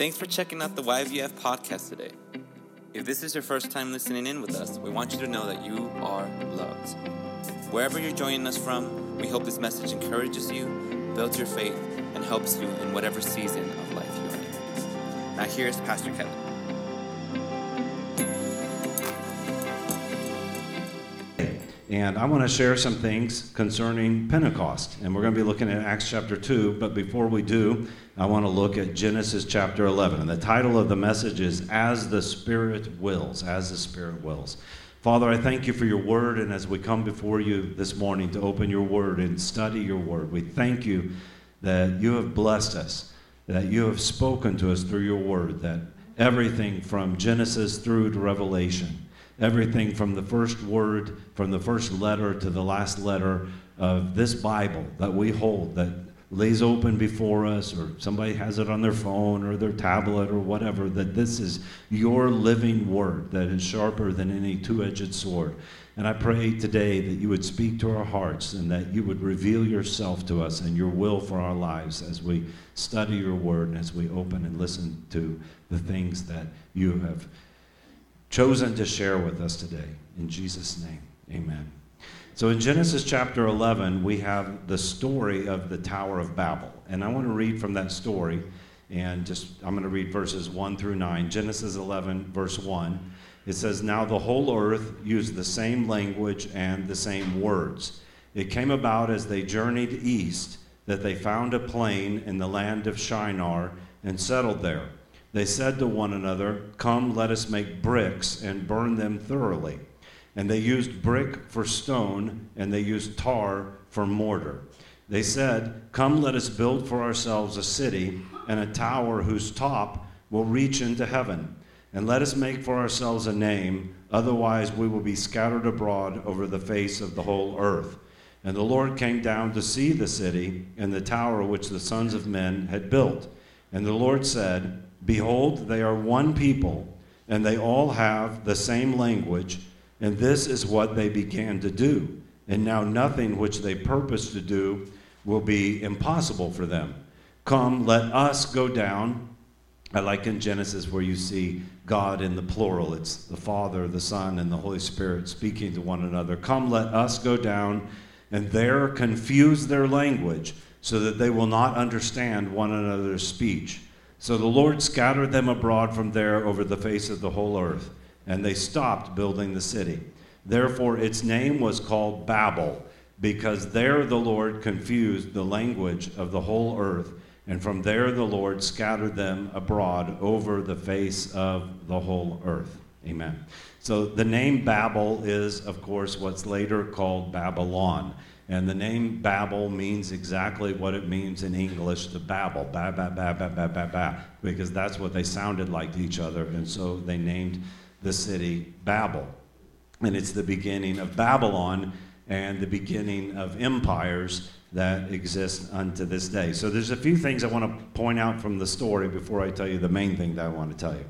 Thanks for checking out the YVF podcast today. If this is your first time listening in with us, we want you to know that you are loved. Wherever you're joining us from, we hope this message encourages you, builds your faith, and helps you in whatever season of life you're in. Now, here's Pastor Kevin. And I want to share some things concerning Pentecost. And we're going to be looking at Acts chapter 2. But before we do, I want to look at Genesis chapter 11. And the title of the message is As the Spirit Wills. As the Spirit Wills. Father, I thank you for your word. And as we come before you this morning to open your word and study your word, we thank you that you have blessed us, that you have spoken to us through your word, that everything from Genesis through to Revelation everything from the first word, from the first letter to the last letter of this Bible that we hold, that lays open before us, or somebody has it on their phone or their tablet or whatever, that this is your living word that is sharper than any two edged sword. And I pray today that you would speak to our hearts and that you would reveal yourself to us and your will for our lives as we study your word and as we open and listen to the things that you have chosen to share with us today. In Jesus' name, amen. So in Genesis chapter 11, we have the story of the Tower of Babel. And I want to read from that story. And just, I'm going to read verses 1 through 9. Genesis 11, verse 1. It says, Now the whole earth used the same language and the same words. It came about as they journeyed east that they found a plain in the land of Shinar and settled there. They said to one another, Come, let us make bricks and burn them thoroughly. And they used brick for stone, and they used tar for mortar. They said, Come, let us build for ourselves a city and a tower whose top will reach into heaven. And let us make for ourselves a name, otherwise we will be scattered abroad over the face of the whole earth. And the Lord came down to see the city and the tower which the sons of men had built. And the Lord said, Behold, they are one people, and they all have the same language, and this is what they began to do. And now nothing which they purpose to do will be impossible for them. Come, let us go down. I like in Genesis where you see God in the plural. It's the Father, the Son, and the Holy Spirit speaking to one another. Come, let us go down and there confuse their language so that they will not understand one another's speech. So the Lord scattered them abroad from there over the face of the whole earth, and they stopped building the city. Therefore, its name was called Babel, because there the Lord confused the language of the whole earth, and from there the Lord scattered them abroad over the face of the whole earth. Amen. So the name Babel is, of course, what's later called Babylon. And the name Babel means exactly what it means in English to babble, ba ba ba ba ba ba ba, because that's what they sounded like to each other. And so they named the city Babel. And it's the beginning of Babylon and the beginning of empires that exist unto this day. So there's a few things I want to point out from the story before I tell you the main thing that I want to tell you.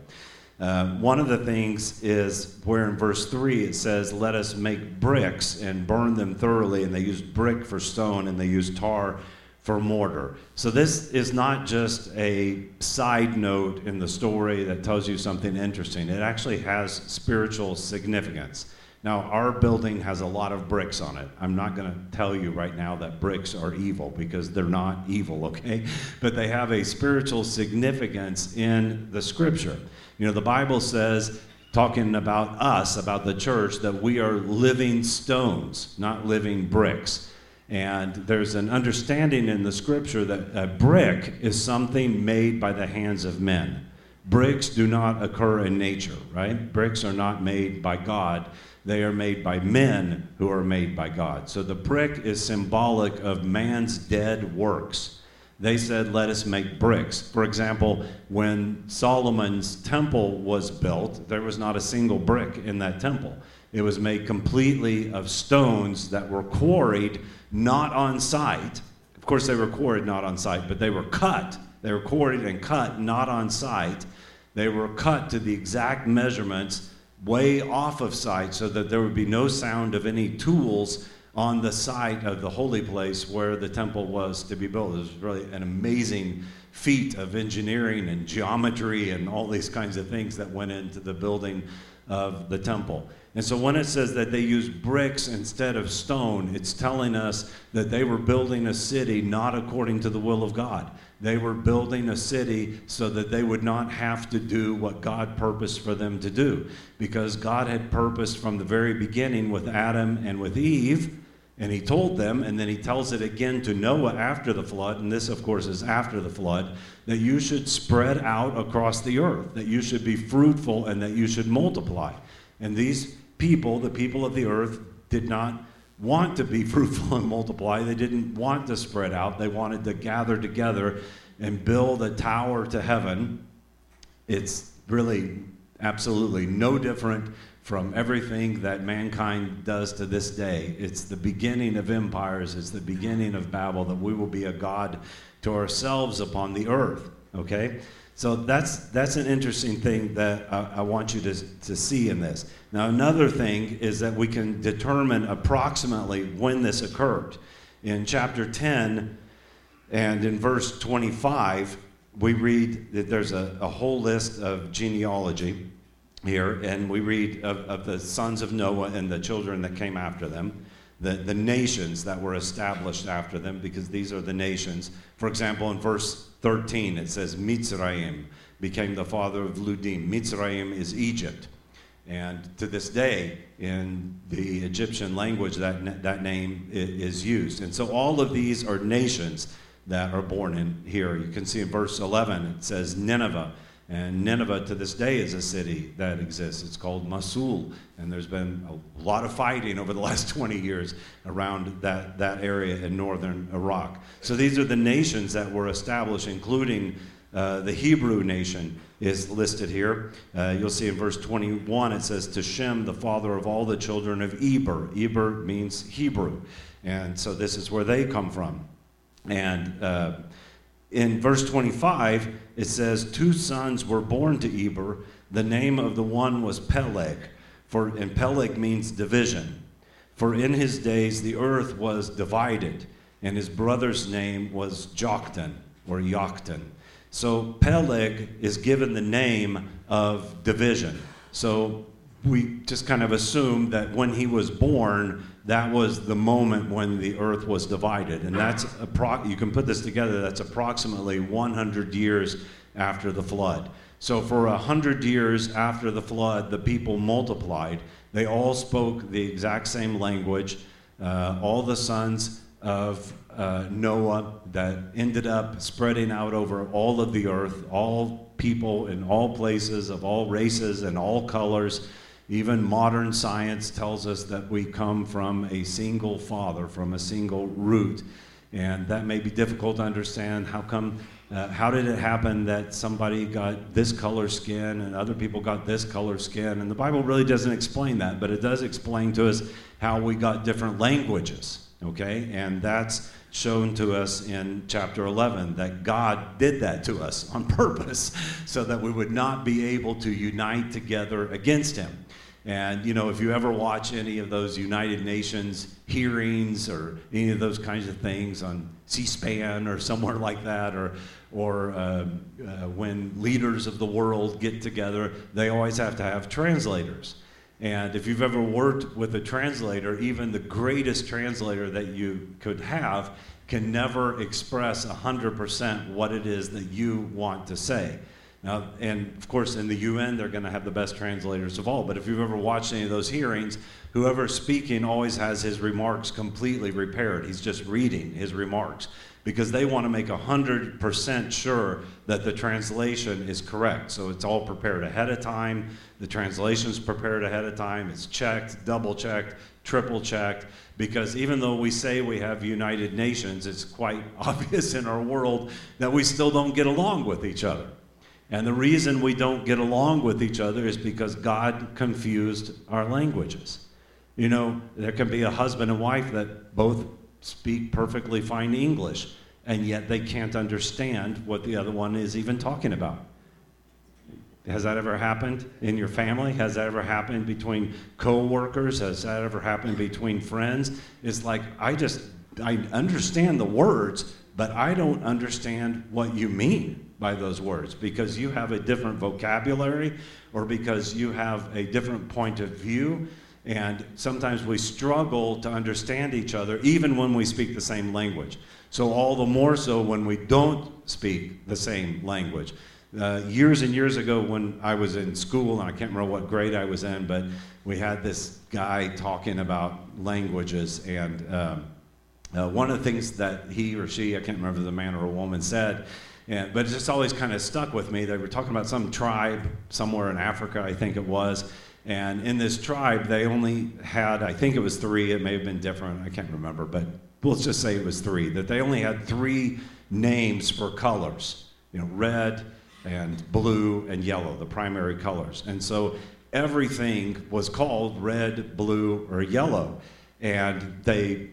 Uh, one of the things is where in verse 3 it says, Let us make bricks and burn them thoroughly. And they used brick for stone and they used tar for mortar. So this is not just a side note in the story that tells you something interesting, it actually has spiritual significance. Now, our building has a lot of bricks on it. I'm not going to tell you right now that bricks are evil because they're not evil, okay? But they have a spiritual significance in the scripture. You know, the Bible says, talking about us, about the church, that we are living stones, not living bricks. And there's an understanding in the scripture that a brick is something made by the hands of men. Bricks do not occur in nature, right? Bricks are not made by God. They are made by men who are made by God. So the brick is symbolic of man's dead works they said, Let us make bricks. For example, when Solomon's temple was built, there was not a single brick in that temple. It was made completely of stones that were quarried not on site. Of course, they were quarried not on site, but they were cut. They were quarried and cut not on site. They were cut to the exact measurements way off of site so that there would be no sound of any tools on the site of the holy place where the temple was to be built. It was really an amazing feat of engineering and geometry and all these kinds of things that went into the building of the temple. And so when it says that they used bricks instead of stone, it's telling us that they were building a city not according to the will of God. They were building a city so that they would not have to do what God purposed for them to do. Because God had purposed from the very beginning with Adam and with Eve, and He told them, and then He tells it again to Noah after the flood, and this, of course, is after the flood, that you should spread out across the earth, that you should be fruitful, and that you should multiply. And these people, the people of the earth, did not want to be fruitful and multiply. They didn't want to spread out. They wanted to gather together and build a tower to heaven. It's really absolutely no different from everything that mankind does to this day. It's the beginning of empires, it's the beginning of Babel, that we will be a God to ourselves upon the earth. Okay? So that's, that's an interesting thing that I, I, want you to, to see in this. Now, another thing is that we can determine approximately when this occurred. In chapter 10 and in verse 25, we read that there's a, a whole list of genealogy here, and we read of, of the sons of Noah and the children that came after them the, the nations that were established after them, because these are the nations. For example, in verse 13, it says, Mitzrayim became the father of Ludim. Mitzrayim is Egypt. And to this day, in the Egyptian language, that, that name is used. And so all of these are nations that are born in here. You can see in verse 11, it says Nineveh and Nineveh to this day is a city that exists. It's called Mosul. And there's been a lot of fighting over the last 20 years around that, that area in northern Iraq. So these are the nations that were established, including uh, the Hebrew nation is listed here. Uh, you'll see in verse 21 it says, To Shem, the father of all the children of Eber. Eber means Hebrew. And so this is where they come from. And uh, in verse 25, it says, Two sons were born to Eber. The name of the one was Peleg, for, and Peleg means division. For in his days the earth was divided, and his brother's name was Joktan, or Yoktan. So Peleg is given the name of division. So we just kind of assume that when he was born, that was the moment when the earth was divided. And that's, appro- you can put this together, that's approximately 100 years after the flood. So, for 100 years after the flood, the people multiplied. They all spoke the exact same language. Uh, all the sons of uh, Noah that ended up spreading out over all of the earth, all people in all places, of all races and all colors. Even modern science tells us that we come from a single father, from a single root. And that may be difficult to understand. How come, uh, how did it happen that somebody got this color skin and other people got this color skin? And the Bible really doesn't explain that, but it does explain to us how we got different languages, okay? And that's shown to us in chapter 11 that God did that to us on purpose so that we would not be able to unite together against Him. And, you know, if you ever watch any of those United Nations hearings or any of those kinds of things on C SPAN or somewhere like that, or, or uh, uh, when leaders of the world get together, they always have to have translators. And if you've ever worked with a translator, even the greatest translator that you could have can never express 100% what it is that you want to say. Now, and of course, in the UN, they're going to have the best translators of all. But if you've ever watched any of those hearings, whoever's speaking always has his remarks completely repaired. He's just reading his remarks because they want to make 100% sure that the translation is correct. So it's all prepared ahead of time. The translation's prepared ahead of time. It's checked, double checked, triple checked. Because even though we say we have United Nations, it's quite obvious in our world that we still don't get along with each other. And the reason we don't get along with each other is because God confused our languages. You know, there can be a husband and wife that both speak perfectly fine English, and yet they can't understand what the other one is even talking about. Has that ever happened in your family? Has that ever happened between coworkers? Has that ever happened between friends? It's like I just I understand the words, but I don't understand what you mean by those words because you have a different vocabulary or because you have a different point of view. And sometimes we struggle to understand each other even when we speak the same language. So, all the more so when we don't speak the same language. Uh, years and years ago, when I was in school, and I can't remember what grade I was in, but we had this guy talking about languages. And um, uh, one of the things that he or she, I can't remember the man or a woman, said, and, but it just always kind of stuck with me. They were talking about some tribe somewhere in Africa, I think it was. And in this tribe, they only had, I think it was three, it may have been different, I can't remember, but let's just say it was three, that they only had three names for colors, you know, red and blue and yellow, the primary colors. And so everything was called red, blue, or yellow. And they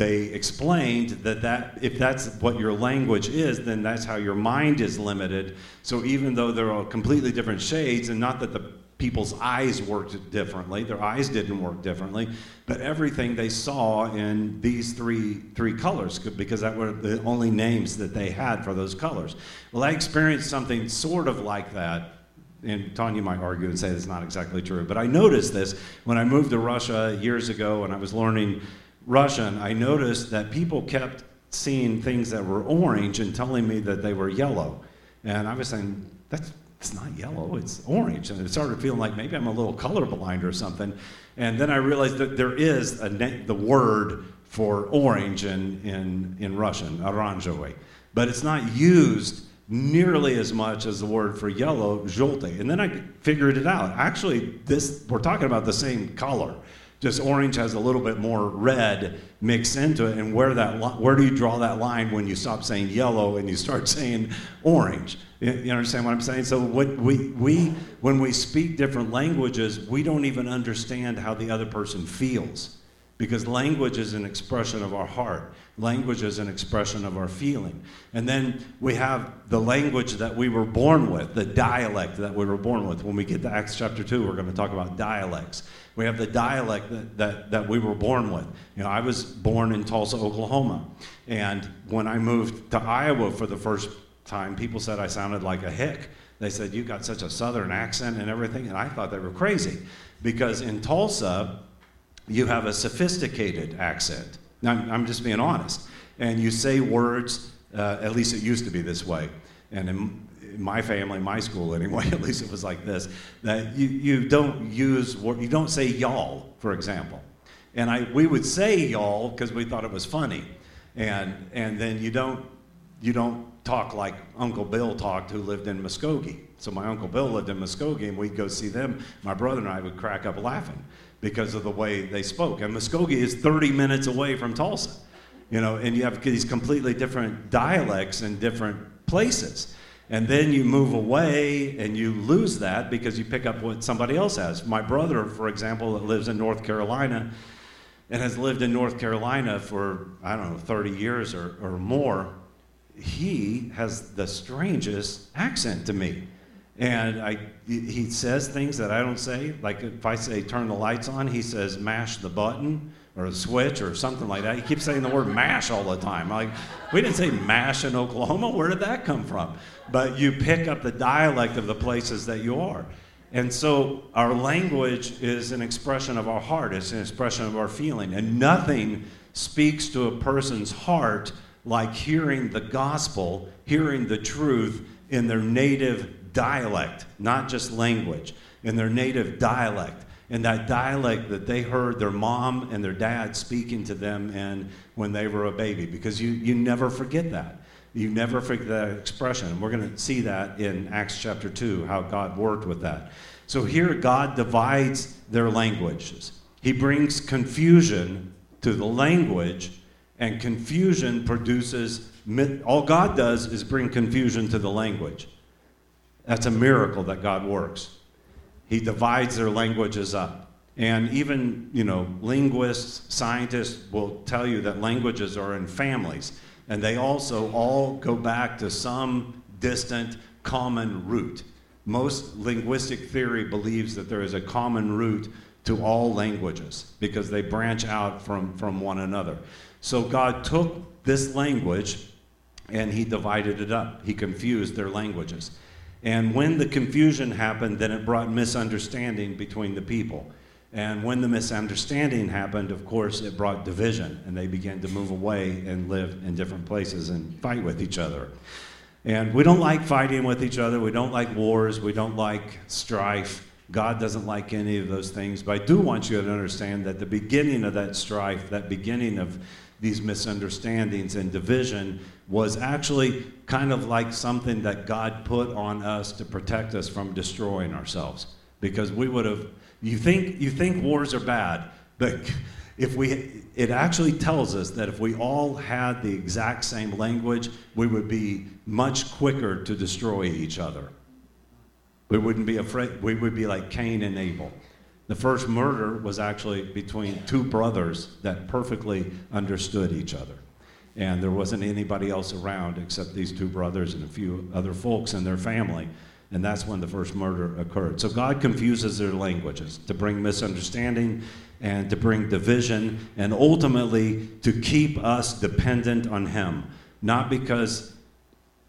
they explained that, that if that's what your language is, then that's how your mind is limited. So even though there are completely different shades, and not that the people's eyes worked differently, their eyes didn't work differently, but everything they saw in these three three colors, because that were the only names that they had for those colors. Well, I experienced something sort of like that and Tanya might argue and say it's not exactly true, but I noticed this when I moved to Russia years ago and I was learning Russian, I noticed that people kept seeing things that were orange and telling me that they were yellow. And I was saying, that's not yellow, it's orange. And it started feeling like maybe I'm a little colorblind or something. And then I realized that there is a the word for orange in, in, in Russian, oranžový. But it's not used nearly as much as the word for yellow, žolty. And then I figured it out. Actually, this we're talking about the same color just orange has a little bit more red mixed into it and where that where do you draw that line when you stop saying yellow and you start saying orange? You, understand what i'm saying? So what we, we when we speak different languages we don't even understand how the other person feels because language is an expression of our heart language is an expression of our feeling and then we have the language that we were born with the dialect that we were born with when we get to acts chapter 2 we're going to talk about dialects we have the dialect that, that, that we were born with. You know, I was born in Tulsa, Oklahoma. And when I moved to Iowa for the first time, people said I sounded like a hick. They said, You got such a southern accent and everything. And I thought they were crazy because in Tulsa, you have a sophisticated accent. Now, I'm just being honest. And you say words, uh, at least it used to be this way. And in, my family, my school anyway, at least it was like this, that you, you don't use, you don't say y'all, for example. And I, we would say y'all because we thought it was funny. And, and then you don't, you don't talk like Uncle Bill talked, who lived in Muskogee. So my Uncle Bill lived in Muskogee, and we'd go see them. My brother and I would crack up laughing because of the way they spoke. And Muskogee is 30 minutes away from Tulsa, you know, and you have these completely different dialects in different places. And then you move away and you lose that because you pick up what somebody else has. My brother, for example, that lives in North Carolina and has lived in North Carolina for, I don't know, 30 years or, or more, he has the strangest accent to me. And I, he says things that I don't say. Like if I say turn the lights on, he says mash the button or a switch or something like that. He keeps saying the word mash all the time. Like, we didn't say mash in Oklahoma. Where did that come from? But you pick up the dialect of the places that you are. And so our language is an expression of our heart, it's an expression of our feeling. And nothing speaks to a person's heart like hearing the gospel, hearing the truth in their native dialect, not just language, in their native dialect in that dialect that they heard their mom and their dad speaking to them in when they were a baby, because you, you never forget that. You never forget that expression. And we're going to see that in Acts chapter 2, how God worked with that. So here, God divides their languages. He brings confusion to the language, and confusion produces, all God does is bring confusion to the language. That's a miracle that God works. He divides their languages up. And even, you know, linguists, scientists will tell you that languages are in families. And they also all go back to some distant common root. most linguistic theory believes that there is a common root to all languages because they branch out from, from one another. So God took this language and he divided it up. He confused their languages. And when the confusion happened, then it brought misunderstanding between the people. And when the misunderstanding happened, of course, it brought division, and they began to move away and live in different places and fight with each other. And we don't like fighting with each other. We don't like wars. We don't like strife. God doesn't like any of those things. But I do want you to understand that the beginning of that strife, that beginning of these misunderstandings and division, was actually kind of like something that God put on us to protect us from destroying ourselves. Because we would have you think, you think wars are bad, but if we, it actually tells us that if we all had the exact same language, we would be much quicker to destroy each other. We wouldn't be afraid, we would be like Cain and Abel. The first murder was actually between two brothers that perfectly understood each other. And there wasn't anybody else around except these two brothers and a few other folks in their family and that's when the first murder occurred. So God confuses their languages to bring misunderstanding and to bring division and ultimately to keep us dependent on Him. Not because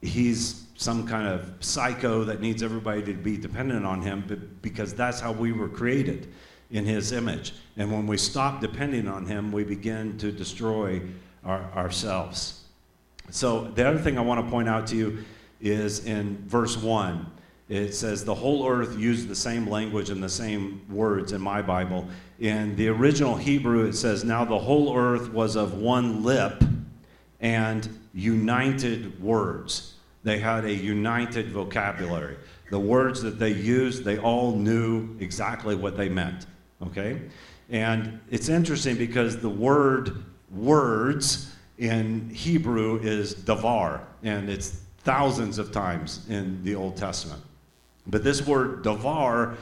He's some kind of psycho that needs everybody to be dependent on Him, because that's how we were created in His image. And when we stop depending on Him, we begin to destroy our, ourselves. So the other thing I want to point out to you is in verse 1 it says the whole earth used the same language and the same words in my Bible. In the original Hebrew, it says, Now the whole earth was of one lip and united words. They had a united vocabulary. The words that they used, they all knew exactly what they meant. Okay? And it's interesting because the word words in Hebrew is davar, and it's thousands of times in the Old Testament. But this word davar,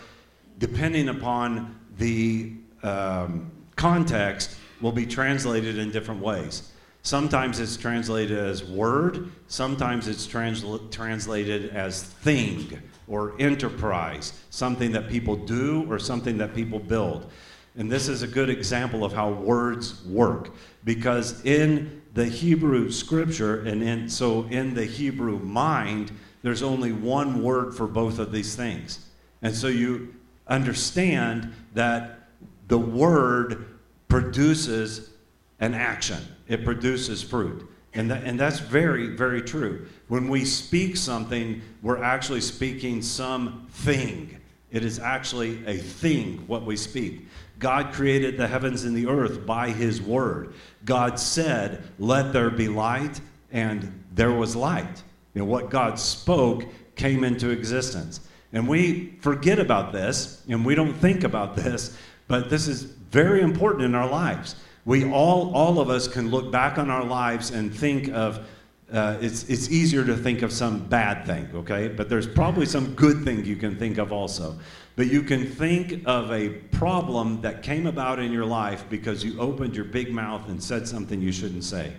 depending upon the um, context, will be translated in different ways. Sometimes it's translated as word, sometimes it's transla- translated as thing or enterprise, something that people do or something that people build. And this is a good example of how words work because in the Hebrew scripture and in, so in the Hebrew mind, there's only one word for both of these things. And so you understand that the word produces an action, it produces fruit. And, that, and that's very, very true. When we speak something, we're actually speaking something. It is actually a thing, what we speak. God created the heavens and the earth by his word. God said, Let there be light, and there was light. You know, what God spoke came into existence. And we forget about this and we don't think about this, but this is very important in our lives. We all, all of us can look back on our lives and think of, uh, it's, it's easier to think of some bad thing, okay? But there's probably some good thing you can think of also. But you can think of a problem that came about in your life because you opened your big mouth and said something you shouldn't say.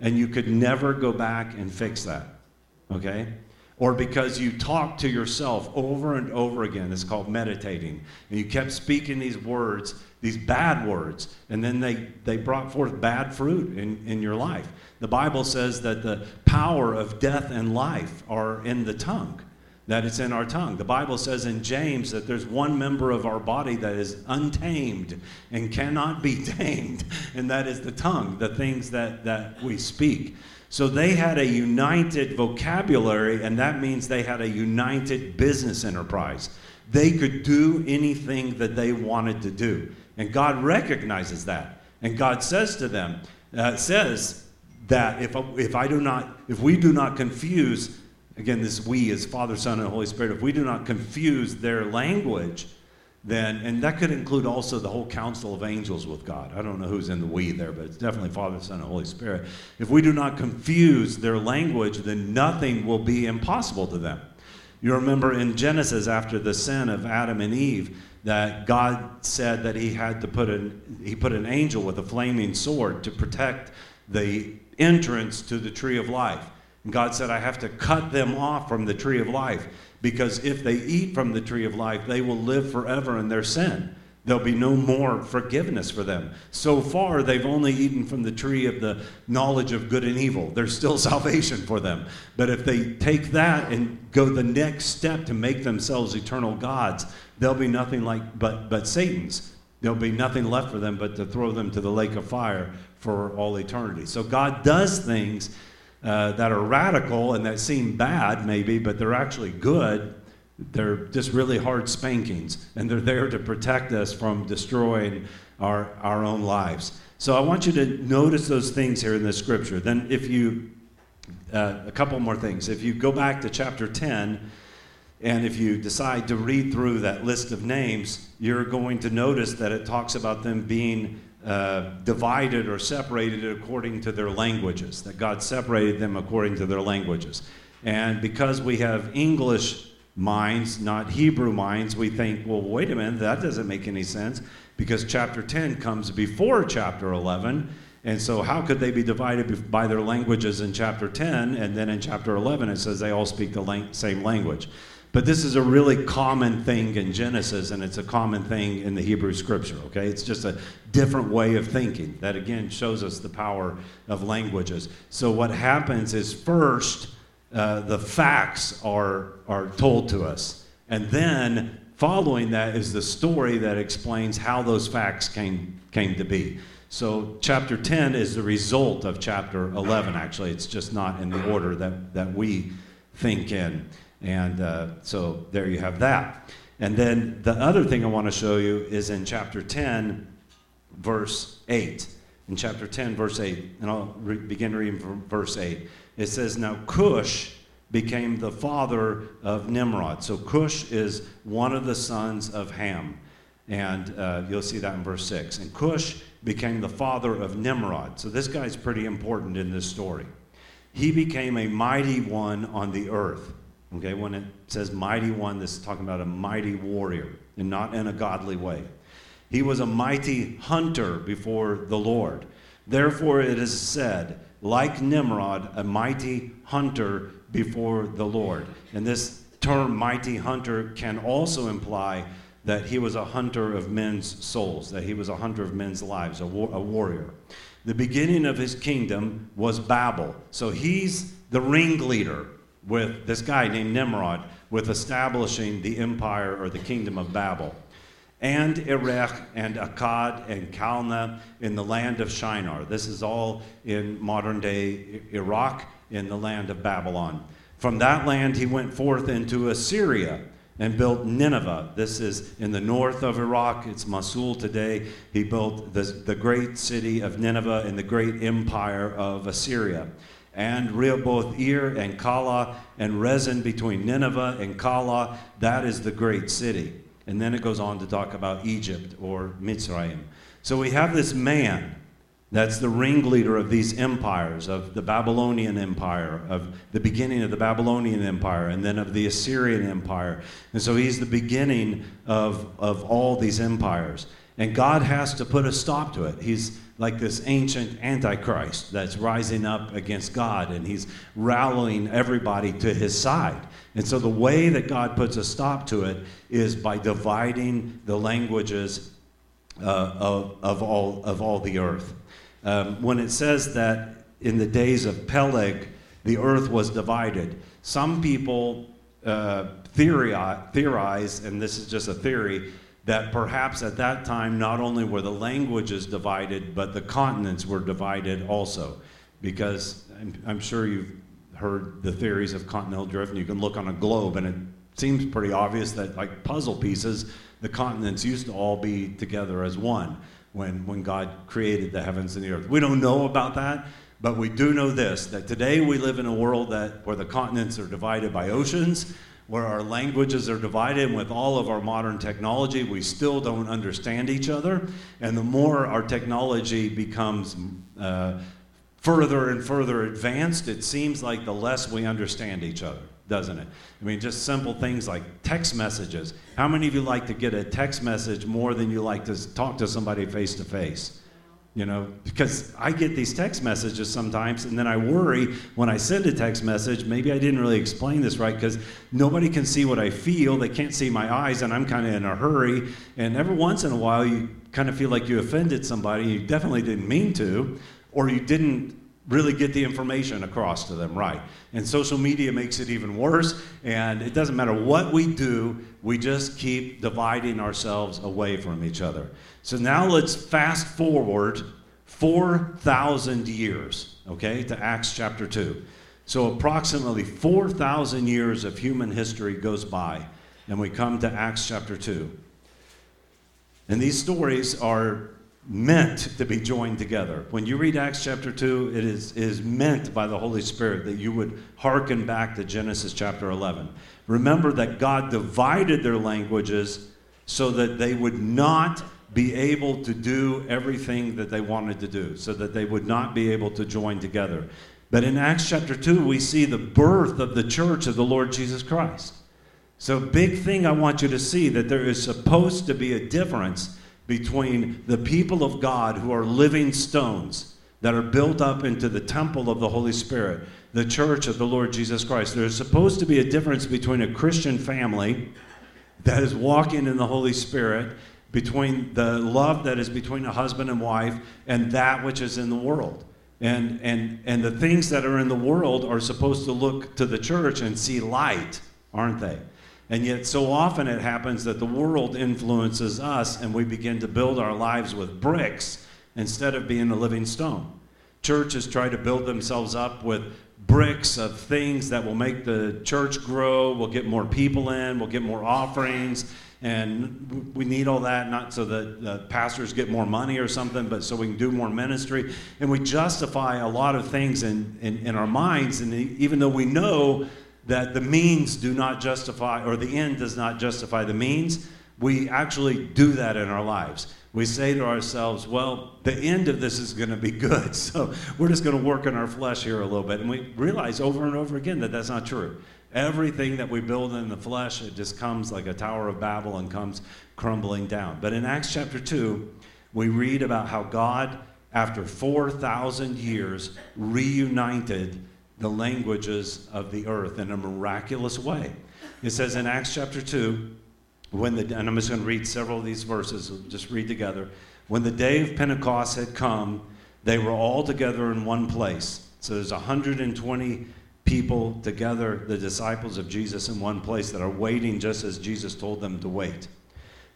And you could never go back and fix that okay? Or because you talk to yourself over and over again. It's called meditating. And you kept speaking these words, these bad words, and then they, they brought forth bad fruit in, in your life. The Bible says that the power of death and life are in the tongue that it's in our tongue. The Bible says in James that there's one member of our body that is untamed and cannot be tamed, and that is the tongue, the things that, that we speak. So they had a united vocabulary, and that means they had a united business enterprise. They could do anything that they wanted to do. And God recognizes that. And God says to them, uh, says that if, if I do not, if we do not confuse, again, this we is Father, Son, and Holy Spirit, if we do not confuse their language, then, and that could include also the whole council of angels with God. I don't know who's in the we there, but it's definitely Father, Son, and Holy Spirit. If we do not confuse their language, then nothing will be impossible to them. You remember in Genesis, after the sin of Adam and Eve, that God said that He had to put an He put an angel with a flaming sword to protect the entrance to the tree of life. And God said, I have to cut them off from the tree of life because if they eat from the tree of life, they will live forever in their sin. There'll be no more forgiveness for them. So far, they've only eaten from the tree of the knowledge of good and evil. There's still salvation for them. But if they take that and go the next step to make themselves eternal gods, they'll be nothing like but, but Satan's. There'll be nothing left for them but to throw them to the lake of fire for all eternity. So God does things uh, that are radical and that seem bad, maybe, but they're actually good they're just really hard spankings, and they're there to protect us from destroying our, our own lives. So I want you to notice those things here in the scripture. Then, if you, uh, a couple more things. If you go back to chapter 10, and if you decide to read through that list of names, you're going to notice that it talks about them being uh, divided or separated according to their languages, that God separated them according to their languages. And because we have English minds, not Hebrew minds, we think, well, wait a minute, that doesn't make any sense because chapter 10 comes before chapter 11. And so, how could they be divided by their languages in chapter 10? And then in chapter 11, it says they all speak the same language. But this is a really common thing in Genesis, and it's a common thing in the Hebrew scripture, okay? It's just a different way of thinking that, again, shows us the power of languages. So, what happens is first, uh, the facts are, are told to us. And then following that is the story that explains how those facts came, came to be. So, chapter 10 is the result of chapter 11, actually. It's just not in the order that, that we think in. And uh, so, there you have that. And then the other thing I want to show you is in chapter 10, verse 8. In chapter 10, verse 8, and I'll re- begin reading from verse 8 it says, Now Cush became the father of Nimrod. So Cush is one of the sons of Ham. And uh, you'll see that in verse 6. And Cush became the father of Nimrod. So this guy's pretty important in this story. He became a mighty one on the earth. Okay, when it says mighty one, this is talking about a mighty warrior and not in a godly way. He was a mighty hunter before the Lord. Therefore, it is said, like Nimrod, a mighty hunter before the Lord. And this term, mighty hunter, can also imply that he was a hunter of men's souls, that he was a hunter of men's lives, a, war- a warrior. The beginning of his kingdom was Babel. So he's the ringleader with this guy named Nimrod with establishing the empire or the kingdom of Babel and Erech and Akkad and Calneh in the land of Shinar. This is all in modern day Iraq in the land of Babylon. From that land he went forth into Assyria and built Nineveh. This is in the north of Iraq. It's Mosul today. He built the, the great city of Nineveh and the great empire of Assyria. And Rehoboth Ir and Calah and Resen between Nineveh and Calah. That is the great city. And then it goes on to talk about Egypt or Mitzrayim. So we have this man that's the ringleader of these empires, of the Babylonian Empire, of the beginning of the Babylonian Empire, and then of the Assyrian Empire. And so he's the beginning of, of all these empires. And God has to put a stop to it. He's like this ancient antichrist that's rising up against God, and he's rallying everybody to his side. And so the way that God puts a stop to it is by dividing the languages uh, of, of, all, of all the earth. Um, when it says that in the days of Peleg, the earth was divided, some people uh, theorize, theorize, and this is just a theory, that perhaps at that time not only were the languages divided, but the continents were divided also. Because I'm, I'm sure you've heard the theories of continental drift, and you can look on a globe, and it seems pretty obvious that, like puzzle pieces, the continents used to all be together as one when, when God created the heavens and the earth. We don't know about that, but we do know this that today we live in a world that, where the continents are divided by oceans, where our languages are divided, with all of our modern technology, we still don't understand each other. And the more our technology becomes uh, further and further advanced, it seems like the less we understand each other, doesn't it? I mean, just simple things like text messages. How many of you like to get a text message more than you like to talk to somebody face to face? You know, because I get these text messages sometimes, and then I worry when I send a text message, maybe I didn't really explain this right, because nobody can see what I feel. They can't see my eyes, and I'm kind of in a hurry. And every once in a while, you kind of feel like you offended somebody, you definitely didn't mean to, or you didn't really get the information across to them right. And social media makes it even worse, and it doesn't matter what we do, we just keep dividing ourselves away from each other. So now let's fast forward 4,000 years, okay, to Acts chapter 2. So approximately 4,000 years of human history goes by, and we come to Acts chapter 2. And these stories are meant to be joined together. When you read Acts chapter 2, it is, is meant by the Holy Spirit that you would hearken back to Genesis chapter 11. Remember that God divided their languages so that they would not be able to do everything that they wanted to do, so that they would not be able to join together. But in Acts chapter 2, we see the birth of the church of the Lord Jesus Christ. So, big thing I want you to see that there is supposed to be a difference between the people of God who are living stones that are built up into the temple of the Holy Spirit, the church of the Lord Jesus Christ. There's supposed to be a difference between a Christian family that is walking in the Holy Spirit between the love that is between a husband and wife and that which is in the world. And, and, and the things that are in the world are supposed to look to the church and see light, aren't they? And yet, so often it happens that the world influences us and we begin to build our lives with bricks instead of being a living stone. Churches try to build themselves up with bricks of things that will make the church grow, we'll get more people in, we'll get more offerings, and we need all that not so that the pastors get more money or something but so we can do more ministry and we justify a lot of things in, in, in our minds and even though we know that the means do not justify or the end does not justify the means we actually do that in our lives. We say to ourselves well the end of this is going to be good. So we're just going to work in our flesh here a little bit and we realize over and over again that that's not true. Everything that we build in the flesh, it just comes like a Tower of Babel and comes crumbling down. But in Acts chapter 2, we read about how God, after 4,000 years, reunited the languages of the earth in a miraculous way. It says in Acts chapter 2, when the, and I'm just going to read several of these verses, we'll just read together. When the day of Pentecost had come, they were all together in one place. So there's 120 people together, the disciples of Jesus, in one place that are waiting just as Jesus told them to wait.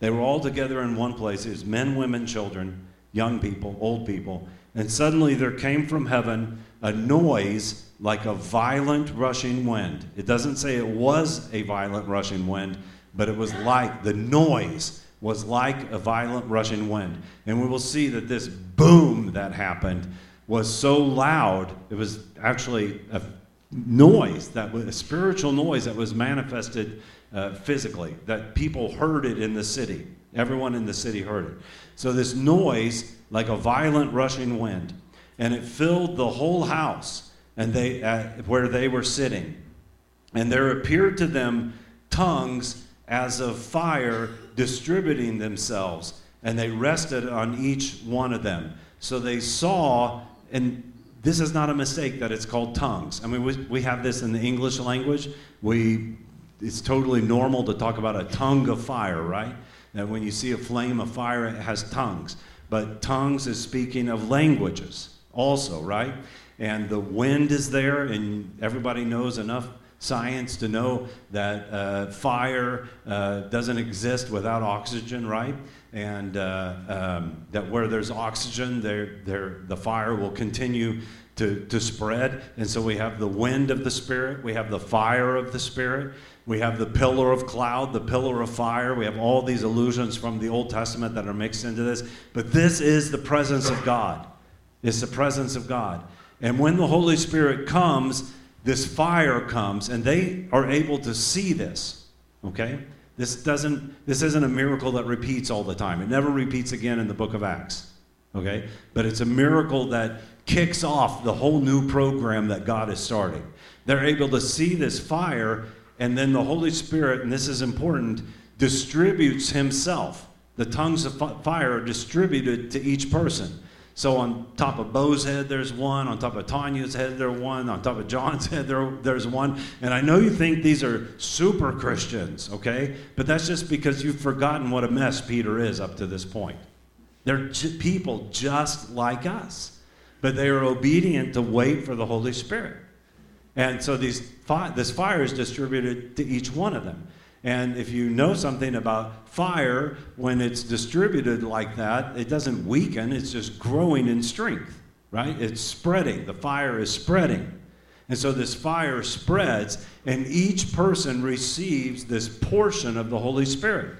They were all together in one place. It was men, women, children, young people, old people. And suddenly there came from heaven a noise like a violent rushing wind. It doesn't say it was a violent rushing wind, but it was like the noise was like a violent rushing wind. And we will see that this boom that happened was so loud, it was actually a noise that was a spiritual noise that was manifested uh, physically that people heard it in the city everyone in the city heard it so this noise like a violent rushing wind and it filled the whole house and they uh, where they were sitting and there appeared to them tongues as of fire distributing themselves and they rested on each one of them so they saw and this is not a mistake that it's called tongues. I mean, we, we have this in the English language. We, it's totally normal to talk about a tongue of fire, right? That when you see a flame of fire, it has tongues. But tongues is speaking of languages also, right? And the wind is there, and everybody knows enough science to know that uh, fire uh, doesn't exist without oxygen, right? and uh, um, that where there's oxygen, there, there, the fire will continue to, to spread. And so we have the wind of the Spirit, we have the fire of the Spirit, we have the pillar of cloud, the pillar of fire. We have all these illusions from the Old Testament that are mixed into this. But this is the presence of God. It's the presence of God. And when the Holy Spirit comes, this fire comes, and they are able to see this. Okay? This doesn't this isn't a miracle that repeats all the time. It never repeats again in the book of Acts. Okay? But it's a miracle that kicks off the whole new program that God is starting. They're able to see this fire and then the Holy Spirit, and this is important, distributes himself. The tongues of fire are distributed to each person. So on top of Bo's head, there's one. On top of Tanya's head, there's one. On top of John's head, there, there's one. And I know you think these are super Christians, okay? But that's just because you've forgotten what a mess Peter is up to this point. They're j- people just like us, but they are obedient to wait for the Holy Spirit. And so these fi- this fire is distributed to each one of them. And if you know something about fire, when it's distributed like that, it doesn't weaken, it's just growing in strength, right? It's spreading. The fire is spreading. And so this fire spreads, and each person receives this portion of the Holy Spirit.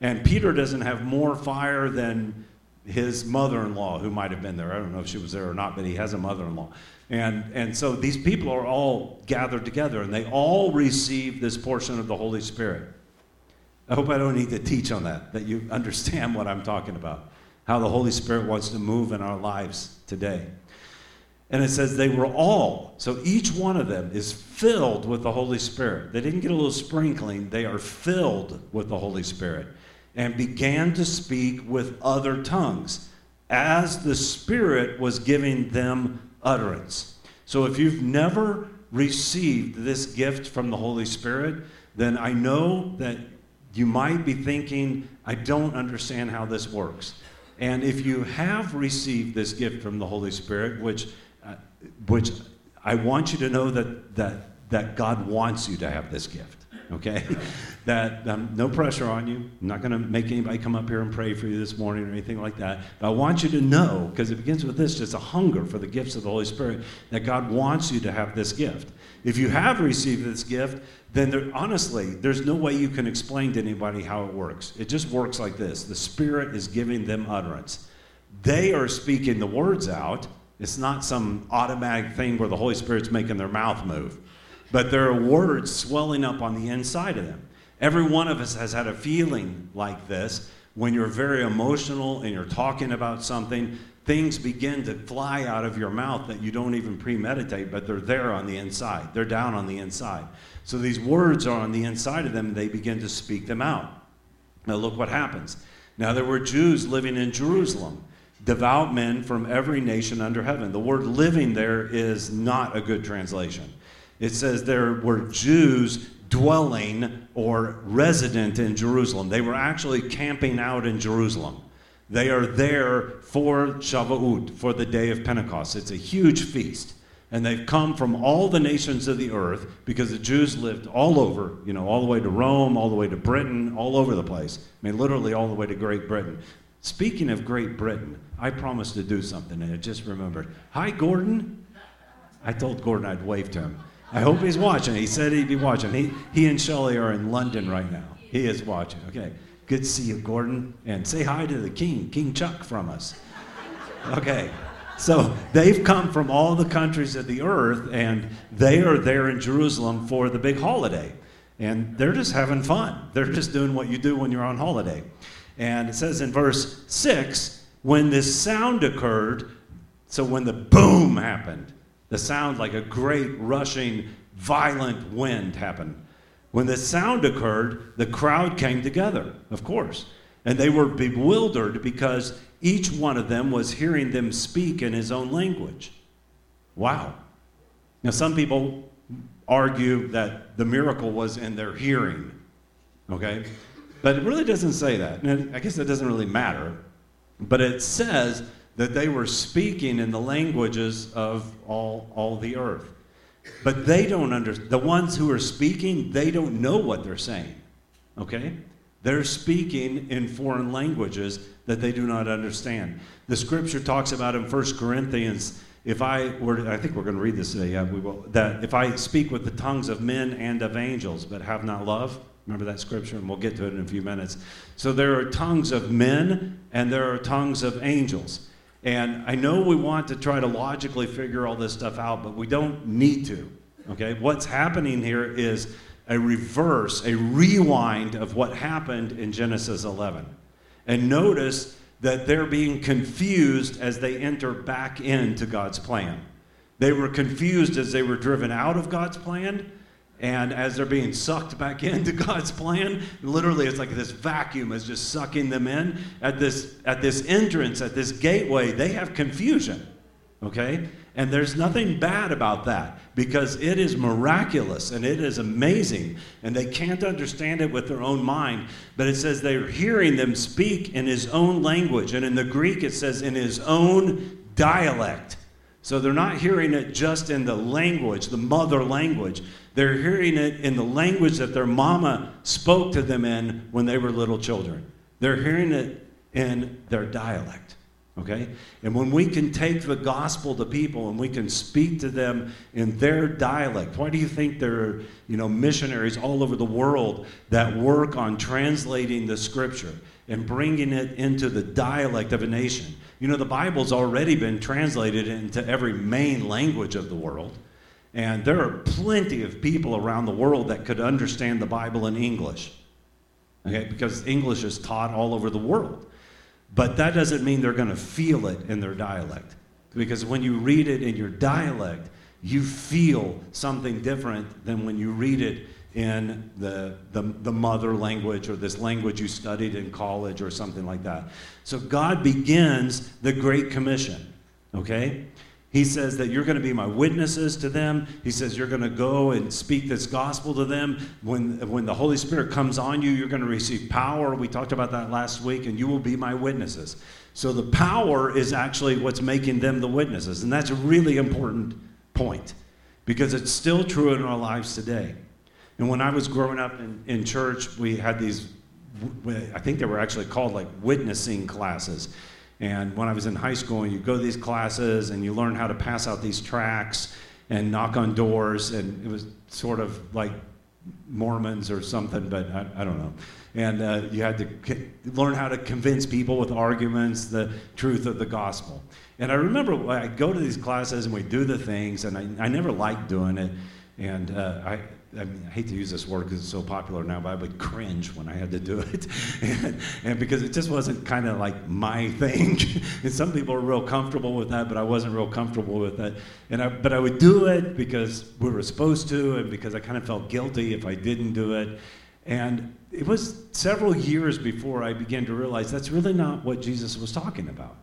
And Peter doesn't have more fire than his mother in law, who might have been there. I don't know if she was there or not, but he has a mother in law. And, and so these people are all gathered together and they all receive this portion of the Holy Spirit. I hope I don't need to teach on that, that you understand what I'm talking about, how the Holy Spirit wants to move in our lives today. And it says they were all, so each one of them is filled with the Holy Spirit. They didn't get a little sprinkling, they are filled with the Holy Spirit and began to speak with other tongues as the Spirit was giving them utterance. So if you've never received this gift from the Holy Spirit, then I know that you might be thinking, I don't understand how this works. And if you have received this gift from the Holy Spirit, which, uh, which I want you to know that, that, that God wants you to have this gift okay? that um, no pressure on you. I'm not going to make anybody come up here and pray for you this morning or anything like that. But I want you to know, because it begins with this, just a hunger for the gifts of the Holy Spirit, that God wants you to have this gift. If you have received this gift, then there, honestly, there's no way you can explain to anybody how it works. It just works like this the Spirit is giving them utterance. They are speaking the words out. It's not some automatic thing where the Holy Spirit's making their mouth move but there are words swelling up on the inside of them. Every one of us has had a feeling like this when you're very emotional and you're talking about something. Things begin to fly out of your mouth that you don't even premeditate, but they're there on the inside. They're down on the inside. So these words are on the inside of them, and they begin to speak them out. Now, look what happens. Now, there were Jews living in Jerusalem, devout men from every nation under heaven. The word living there is not a good translation it says there were Jews dwelling or resident in Jerusalem. They were actually camping out in Jerusalem. They are there for Shavuot, for the day of Pentecost. It's a huge feast. And they've come from all the nations of the earth because the Jews lived all over, you know, all the way to Rome, all the way to Britain, all over the place. I mean, literally all the way to Great Britain. Speaking of Great Britain, I promised to do something and I just remembered. Hi, Gordon. I told Gordon I'd wave to him. I hope he's watching. He said he'd be watching. He, he and Shelly are in London right now. He is watching. Okay. Good to see you, Gordon. And say hi to the king, King Chuck from us. Okay. So they've come from all the countries of the earth, and they are there in Jerusalem for the big holiday. And they're just having fun. They're just doing what you do when you're on holiday. And it says in verse 6 when this sound occurred, so when the boom happened, the sound like a great rushing, violent wind happened. When the sound occurred, the crowd came together, of course. And they were bewildered because each one of them was hearing them speak in his own language. Wow. Now, some people argue that the miracle was in their hearing, okay? But it really doesn't say that. And I guess that doesn't really matter. But it says that they were speaking in the languages of all, all the earth. But they don't understand. The ones who are speaking, they don't know what they're saying. Okay? They're speaking in foreign languages that they do not understand. The scripture talks about in 1 Corinthians, if I were, I think we're going to read this today, yeah, we will, that if I speak with the tongues of men and of angels, but have not love, remember that scripture, and we'll get to it in a few minutes. So there are tongues of men and there are tongues of angels. And I know we want to try to logically figure all this stuff out, but we don't need to. Okay? What's happening here is a reverse, a rewind of what happened in Genesis 11. And notice that they're being confused as they enter back into God's plan. They were confused as they were driven out of God's plan, And as they're being sucked back into God's plan, literally it's like this vacuum is just sucking them in. At this, at this entrance, at this gateway, they have confusion. Okay? And there's nothing bad about that because it is miraculous and it is amazing. And they can't understand it with their own mind. But it says they're hearing them speak in his own language. And in the Greek, it says in his own dialect. So they're not hearing it just in the language, the mother language. They're hearing it in the language that their mama spoke to them in when they were little children. They're hearing it in their dialect. Okay? And when we can take the gospel to people and we can speak to them in their dialect, why do you think there are, you know, missionaries all over the world that work on translating the scripture and bringing it into the dialect of a nation? You know, the Bible's already been translated into every main language of the world. And there are plenty of people around the world that could understand the Bible in English. Okay? Because English is taught all over the world. But that doesn't mean they're going to feel it in their dialect. Because when you read it in your dialect, you feel something different than when you read it in the, the, the, mother language or this language you studied in college or something like that. So God begins the Great Commission, okay? He says that you're going to be my witnesses to them. He says you're going to go and speak this gospel to them. When, when the Holy Spirit comes on you, you're going to receive power. We talked about that last week, and you will be my witnesses. So the power is actually what's making them the witnesses. And that's a really important point because it's still true in our lives today. And when I was growing up in, in church, we had these, I think they were actually called like witnessing classes. And when I was in high school, and you go to these classes and you learn how to pass out these tracts and knock on doors, and it was sort of like Mormons or something, but I, I don't know. And uh, you had to learn how to convince people with arguments the truth of the gospel. And I remember I go to these classes and we do the things, and I, I never liked doing it. And uh, I, I, mean, I hate to use this word because it's so popular now, but I would cringe when I had to do it. and, and, because it just wasn't kind of like my thing. and some people are real comfortable with that, but I wasn't real comfortable with that. And I, but I would do it because we were supposed to, and because I kind of felt guilty if I didn't do it. And it was several years before I began to realize that's really not what Jesus was talking about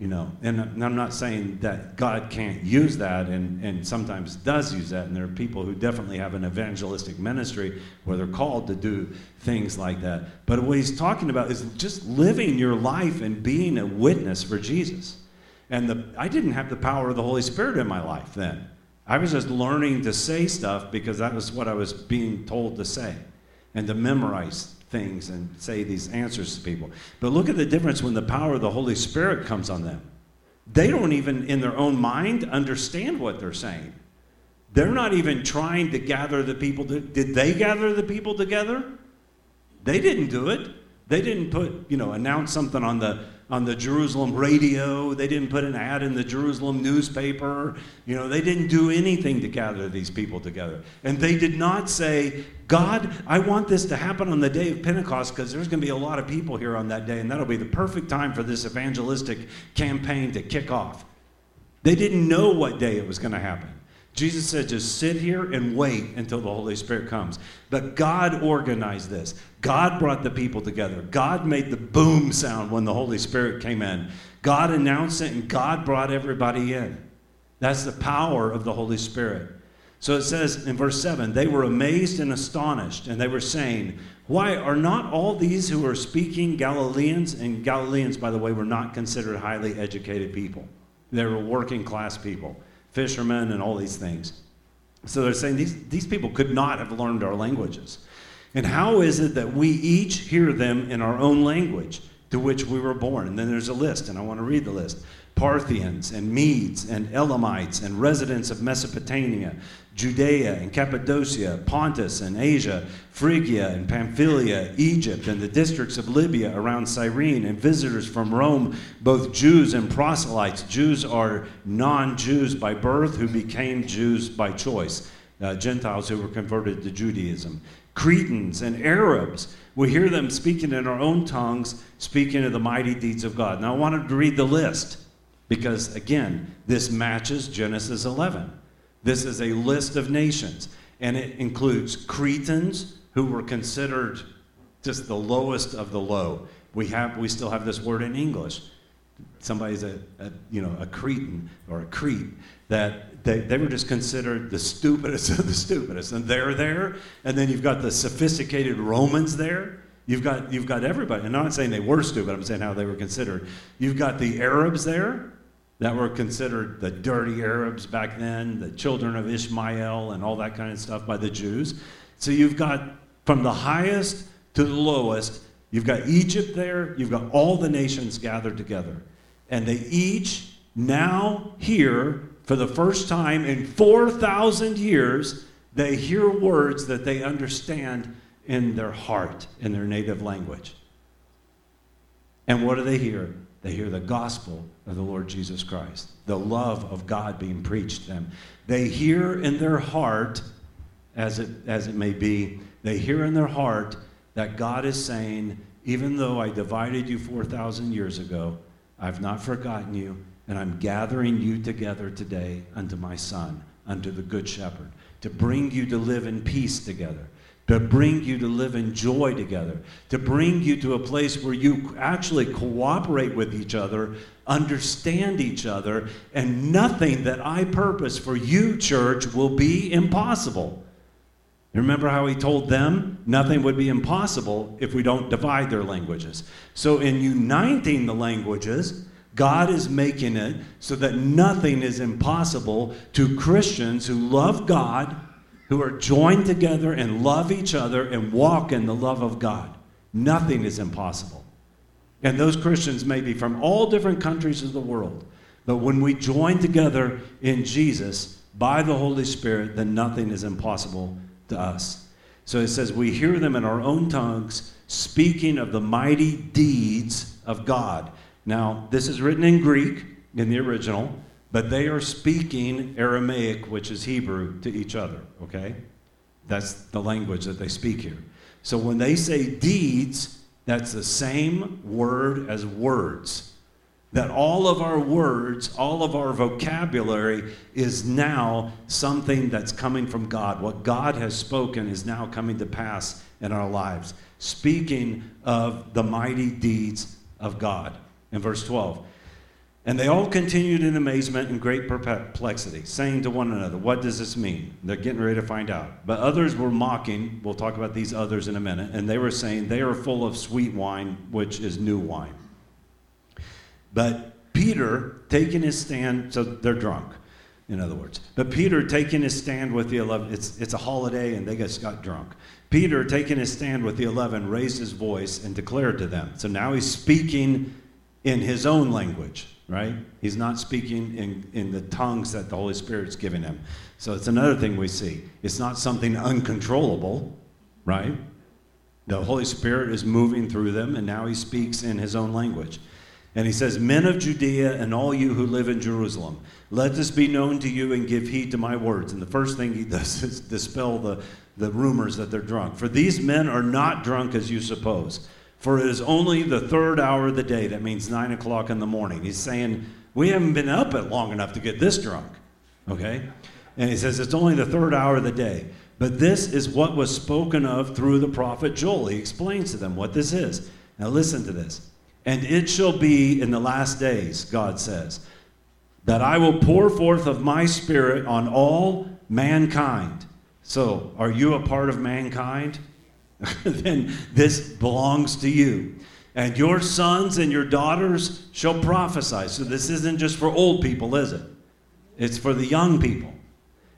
you know and i'm not saying that god can't use that and, and sometimes does use that. And there are people who definitely have an evangelistic ministry where they're called to do things like that. But what he's talking about is just living your life and being a witness for jesus. And the, i didn't have the power of the holy spirit in my life then. I was just learning to say stuff because that was what i was being told to say and to memorize things and say these answers to people. But look at the difference when the power of the Holy Spirit comes on them. They don't even, in their own mind, understand what they're saying. They're not even trying to gather the people. To, did they gather the people together? They didn't do it. They didn't put, you know, announce something on the on the Jerusalem radio. They didn't put an ad in the Jerusalem newspaper. You know, they didn't do anything to gather these people together. And they did not say, God, I want this to happen on the day of Pentecost because there's going to be a lot of people here on that day, and that'll be the perfect time for this evangelistic campaign to kick off. They didn't know what day it was going to happen. Jesus said, just sit here and wait until the Holy Spirit comes. But God organized this. God brought the people together. God made the boom sound when the Holy Spirit came in. God announced it, and God brought everybody in. That's the power of the Holy Spirit. So it says in verse 7 they were amazed and astonished, and they were saying, Why are not all these who are speaking Galileans? And Galileans, by the way, were not considered highly educated people, they were working class people fishermen, and all these things. So they're saying these, these people could not have learned our languages. And how is it that we each hear them in our own language to which we were born? And then there's a list, and I want to read the list. Parthians and Medes and Elamites and residents of Mesopotamia, Judea and Cappadocia, Pontus and Asia, Phrygia and Pamphylia, Egypt and the districts of Libya around Cyrene, and visitors from Rome, both Jews and proselytes. Jews are non Jews by birth who became Jews by choice, uh, Gentiles who were converted to Judaism. Cretans and Arabs. We hear them speaking in our own tongues, speaking of the mighty deeds of God. Now, I wanted to read the list because, again, this matches Genesis 11. This is a list of nations. And it includes Cretans, who were considered just the lowest of the low. We, have, we still have this word in English. Somebody's a, a you know, a Cretan or a Crete that they, they were just considered the stupidest of the stupidest. And they're there. And then you've got the sophisticated Romans there. You've got, you've got everybody. And I'm not saying they were stupid, I'm saying how they were considered. You've got the Arabs there that were considered the dirty Arabs back then, the children of Ishmael and all that kind of stuff by the Jews. So you've got from the highest to the lowest, you've got Egypt there, you've got all the nations gathered together. And they each now hear for the first time in 4,000 years, they hear words that they understand in their heart, in their native language. And what do they hear? They hear the gospel of the Lord Jesus Christ, the love of God being preached to them. They hear in their heart, as it, as it may be, they hear in their heart that God is saying, even though I divided you 4,000 years ago, I've not forgotten you, and I'm gathering you together today unto my Son, unto the Good Shepherd, to bring you to live in peace together to bring you to live in joy together, to bring you to a place where you actually cooperate with each other, understand each other, and nothing that I purpose for you, church, will be impossible. You remember how he told them nothing would be impossible if we don't divide their languages. So, in uniting the languages, God is making it so that nothing is impossible to Christians who love God who are joined together and love each other and walk in the love of God. Nothing is impossible. And those Christians may be from all different countries of the world. But when we join together in Jesus by the Holy Spirit, then nothing is impossible to us. So it says, We hear them in our own tongues, speaking of the mighty deeds of God. Now, this is written in Greek in the original. But they are speaking Aramaic, which is Hebrew, to each other, okay? That's the language that they speak here. So when they say deeds, that's the same word as words. That all of our words, all of our vocabulary is now something that's coming from God. What God has spoken is now coming to pass in our lives. Speaking of the mighty deeds of God. In verse 12, and they all continued in amazement and great perplexity, saying to one another, What does this mean? They're getting ready to find out. But others were mocking. We'll talk about these others in a minute. And they were saying, They are full of sweet wine, which is new wine. But Peter, taking his stand, so they're drunk, in other words. But Peter, taking his stand with the 11, it's, it's a holiday and they just got drunk. Peter, taking his stand with the 11, raised his voice and declared to them. So now he's speaking in his own language right? He's not speaking in, in the tongues that the Holy Spirit's giving him. So it's another thing we see. It's not something uncontrollable, right? The Holy Spirit is moving through them, and now he speaks in his own language. And he says, Men of Judea and all you who live in Jerusalem, let this be known to you and give heed to my words. And the first thing he does is dispel the, the rumors that they're drunk. For these men are not drunk as you suppose for it is only the third hour of the day. That means nine o'clock in the morning. He's saying, We haven't been up at long enough to get this drunk. Okay? And he says, It's only the third hour of the day. But this is what was spoken of through the prophet Joel. He explains to them what this is. Now listen to this. And it shall be in the last days, God says, that I will pour forth of my spirit on all mankind. So, are you a part of mankind? then this belongs to you. And your sons and your daughters shall prophesy. So this isn't just for old people, is it? It's for the young people.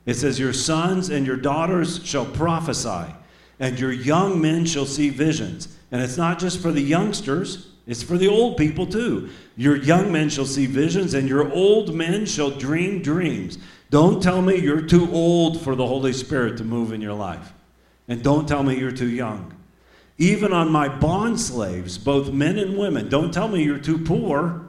It says, Your sons and your daughters shall prophesy, and your young men shall see visions. And it's not just for the youngsters, it's for the old people too. Your young men shall see visions, and your old men shall dream dreams. Don't tell me you're too old for the Holy Spirit to move in your life. And don't tell me you're too young. Even on my bond slaves, both men and women, don't tell me you're too poor.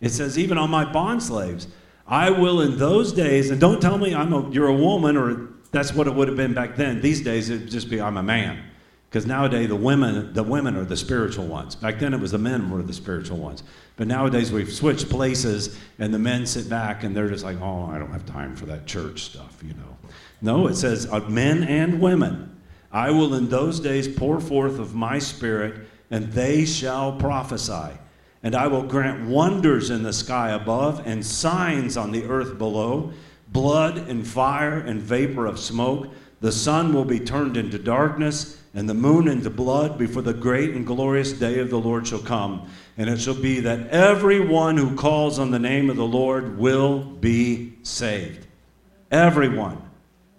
It says, even on my bond slaves, I will in those days, and don't tell me I'm a, you're a woman or that's what it would have been back then. These days, it'd just be I'm a man. Because nowadays the women, the women are the spiritual ones. Back then it was the men were the spiritual ones. But nowadays we've switched places and the men sit back and they're just like, oh, I don't have time for that church stuff, you know. No, it says men and women. I will in those days pour forth of my spirit and they shall prophesy. And I will grant wonders in the sky above and signs on the earth below blood and fire and vapor of smoke. The sun will be turned into darkness and the moon into blood before the great and glorious day of the Lord shall come. And it shall be that everyone who calls on the name of the Lord will be saved. Everyone.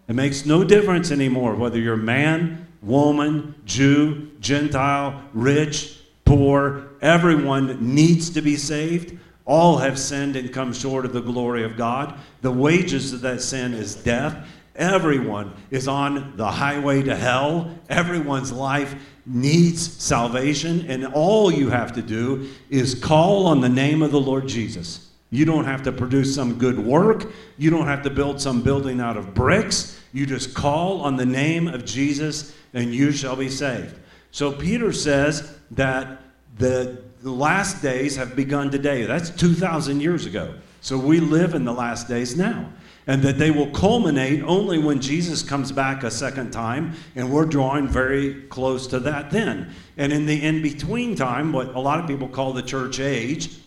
It makes no difference anymore whether you're man, woman, Jew, Gentile, rich, poor. Everyone needs to be saved. All have sinned and come short of the glory of God. The wages of that sin is death. Everyone is on the highway to hell. Everyone's life needs salvation. And all you have to do is call on the name of the Lord Jesus. You don't have to produce some good work. You don't have to build some building out of bricks. You just call on the name of Jesus and you shall be saved. So Peter says that the last days have begun today. That's 2,000 years ago. So we live in the last days now. And that they will culminate only when Jesus comes back a second time, and we're drawing very close to that then. And in the in between time, what a lot of people call the church age,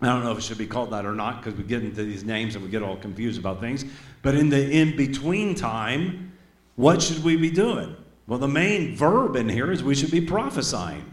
I don't know if it should be called that or not because we get into these names and we get all confused about things. But in the in between time, what should we be doing? Well, the main verb in here is we should be prophesying.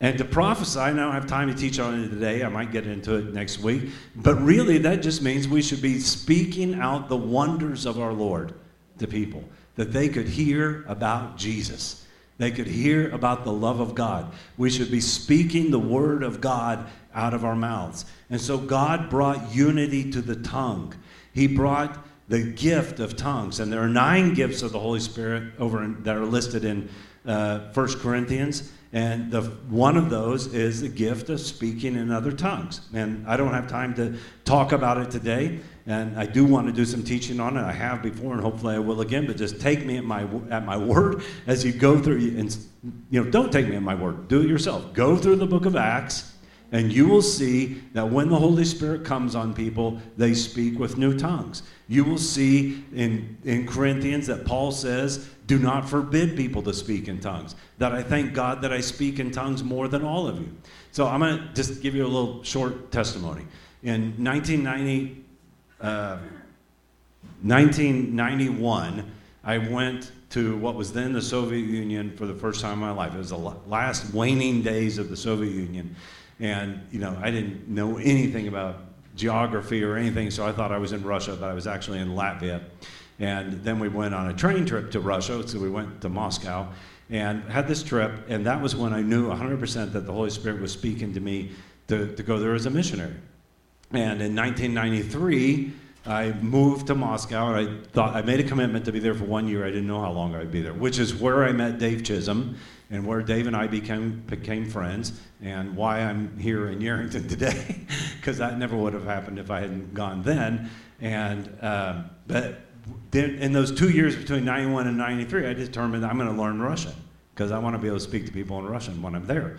And to prophesy, I don't have time to teach on it today. I might get into it next week. But really, that just means we should be speaking out the wonders of our Lord to people, that they could hear about Jesus. They could hear about the love of God. We should be speaking the word of God out of our mouths. And so God brought unity to the tongue. He brought the gift of tongues. And there are nine gifts of the Holy Spirit over in, that are listed in uh, 1 Corinthians. And the, one of those is the gift of speaking in other tongues. And I don't have time to talk about it today. And I do want to do some teaching on it. I have before, and hopefully I will again. But just take me at my at my word as you go through. And you know, don't take me at my word. Do it yourself. Go through the book of Acts, and you will see that when the Holy Spirit comes on people, they speak with new tongues. You will see in in Corinthians that Paul says do not forbid people to speak in tongues. That I thank God that I speak in tongues more than all of you. So I'm going to just give you a little short testimony. In 1990, uh, 1991, I went to what was then the Soviet Union for the first time in my life. It was the last waning days of the Soviet Union. And, you know, I didn't know anything about geography or anything, so I thought I was in Russia, but I was actually in Latvia. And then we went on a train trip to Russia, so we went to Moscow and had this trip. And that was when I knew 100% that the Holy Spirit was speaking to me to, to go there as a missionary. And in 1993, I moved to Moscow, and I thought I made a commitment to be there for one year. I didn't know how long I'd be there, which is where I met Dave Chisholm, and where Dave and I became became friends, and why I'm here in Yerington today, because that never would have happened if I hadn't gone then. And uh, but in those two years between 91 and 93, I determined I'm going to learn Russian because I want to be able to speak to people in Russian when I'm there.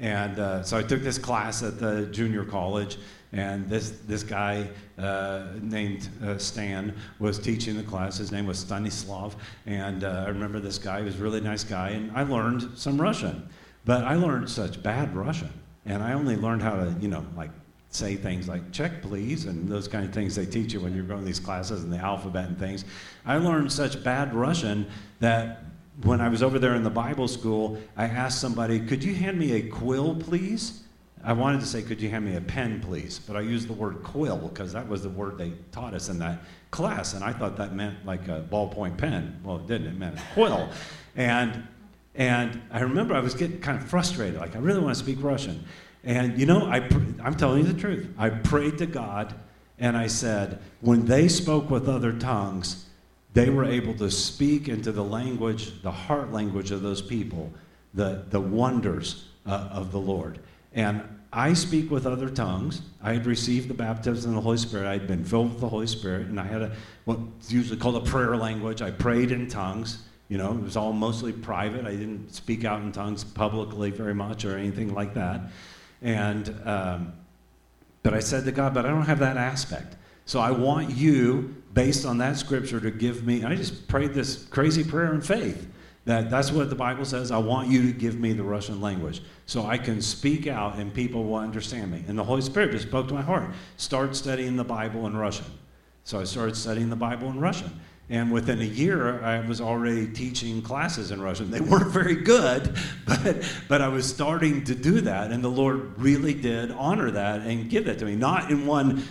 And uh, so I took this class at the junior college, and this, this guy uh, named uh, Stan was teaching the class. His name was Stanislav, and uh, I remember this guy. He was a really nice guy, and I learned some Russian. But I learned such bad Russian, and I only learned how to, you know, like say things like check please and those kind of things they teach you when you're going to these classes and the alphabet and things. I learned such bad russian that when i was over there in the bible school i asked somebody could you hand me a quill please? I wanted to say could you hand me a pen please? But i used the word quill because that was the word they taught us in that class and i thought that meant like a ballpoint pen. Well it didn't it meant a quill. And and i remember i was getting kind of frustrated like i really want to speak russian and you know, I, I'm telling you the truth. I prayed to God and I said, when they spoke with other tongues, they were able to speak into the language, the heart language of those people, the, the wonders uh, of the Lord. And I speak with other tongues. I had received the baptism of the Holy Spirit. I had been filled with the Holy Spirit, and I had a what's usually called a prayer language. I prayed in tongues, You know, it was all mostly private. I didn't speak out in tongues publicly very much or anything like that. And, um, but I said to God, but I don't have that aspect. So I want you, based on that scripture, to give me. I just prayed this crazy prayer in faith that that's what the Bible says. I want you to give me the Russian language so I can speak out and people will understand me. And the Holy Spirit just spoke to my heart. Start studying the Bible in Russian. So I started studying the Bible in Russian. And within a year, I was already teaching classes in Russian. They weren't very good, but, but I was starting to do that. And the Lord really did honor that and give that to me. Not in one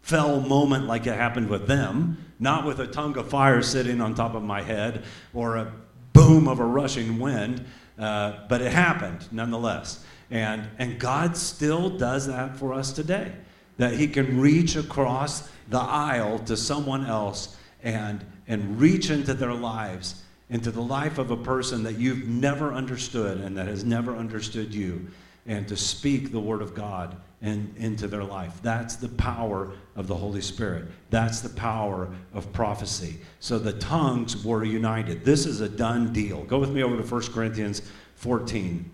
fell moment like it happened with them, not with a tongue of fire sitting on top of my head or a boom of a rushing wind, uh, but it happened nonetheless. And, and God still does that for us today. That He can reach across the aisle to someone else and and reach into their lives, into the life of a person that you've never understood and that has never understood you, and to speak the Word of God into their life. That's the power of the Holy Spirit. That's the power of prophecy. So the tongues were united. This is a done deal. Go with me over to 1 Corinthians 14.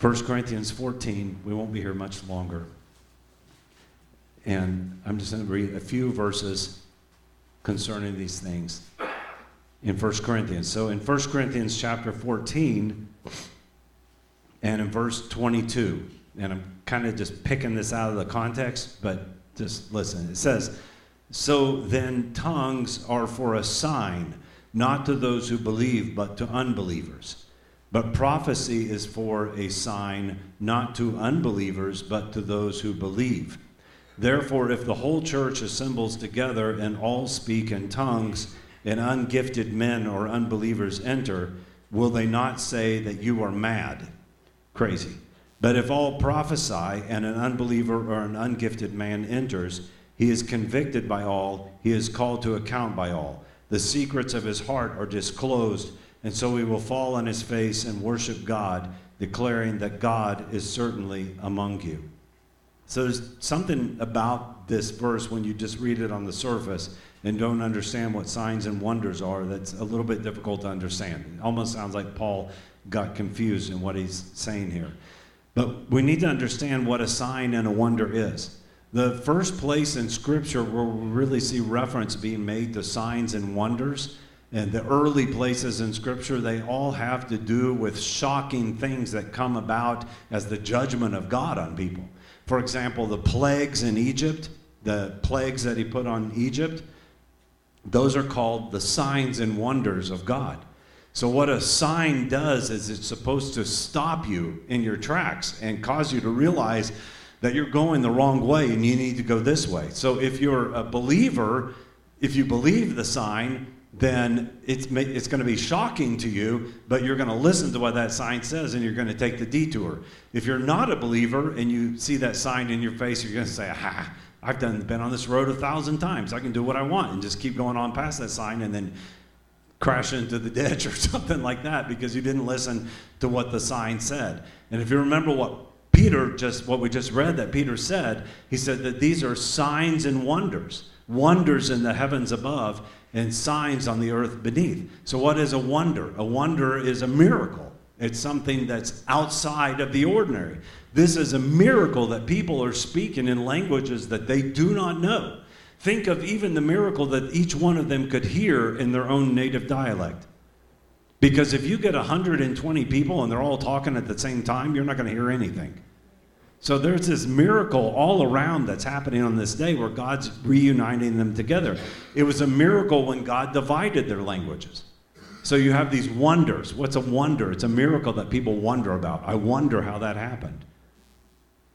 1 Corinthians 14. We won't be here much longer. And I'm just going to read a few verses concerning these things in 1 Corinthians. So in 1 Corinthians chapter 14 and in verse 22, and I'm kind of just picking this out of the context, but just listen. It says, So then tongues are for a sign, not to those who believe, but to unbelievers. But prophecy is for a sign, not to unbelievers, but to those who believe. Therefore, if the whole church assembles together and all speak in tongues, and ungifted men or unbelievers enter, will they not say that you are mad? Crazy. But if all prophesy and an unbeliever or an ungifted man enters, he is convicted by all, he is called to account by all. The secrets of his heart are disclosed, and so he will fall on his face and worship God, declaring that God is certainly among you. So there's something about this verse when you just read it on the surface and don't understand what signs and wonders are that's a little bit difficult to understand. It almost sounds like Paul got confused in what he's saying here. But we need to understand what a sign and a wonder is. The first place in Scripture where we really see reference being made to signs and wonders, and the early places in Scripture, they all have to do with shocking things that come about as the judgment of God on people. For example, the plagues in Egypt, the plagues that he put on Egypt, those are called the signs and wonders of God. So, what a sign does is it's supposed to stop you in your tracks and cause you to realize that you're going the wrong way and you need to go this way. So, if you're a believer, if you believe the sign, then it's, it's going to be shocking to you, but you're going to listen to what that sign says and you're going to take the detour. If you're not a believer and you see that sign in your face, you're going to say, "Ha, I've done, been on this road a thousand times. I can do what I want and just keep going on past that sign and then crash into the ditch or something like that because you didn't listen to what the sign said. And if you remember what Peter just, what we just read that Peter said, he said that these are signs and wonders, wonders in the heavens above and signs on the earth beneath. So, what is a wonder? A wonder is a miracle. It's something that's outside of the ordinary. This is a miracle that people are speaking in languages that they do not know. Think of even the miracle that each one of them could hear in their own native dialect. Because if you get 120 people and they're all talking at the same time, you're not going to hear anything. So there's this miracle all around that's happening on this day where God's reuniting them together. It was a miracle when God divided their languages. So you have these wonders. What's a wonder? It's a miracle that people wonder about. I wonder how that happened.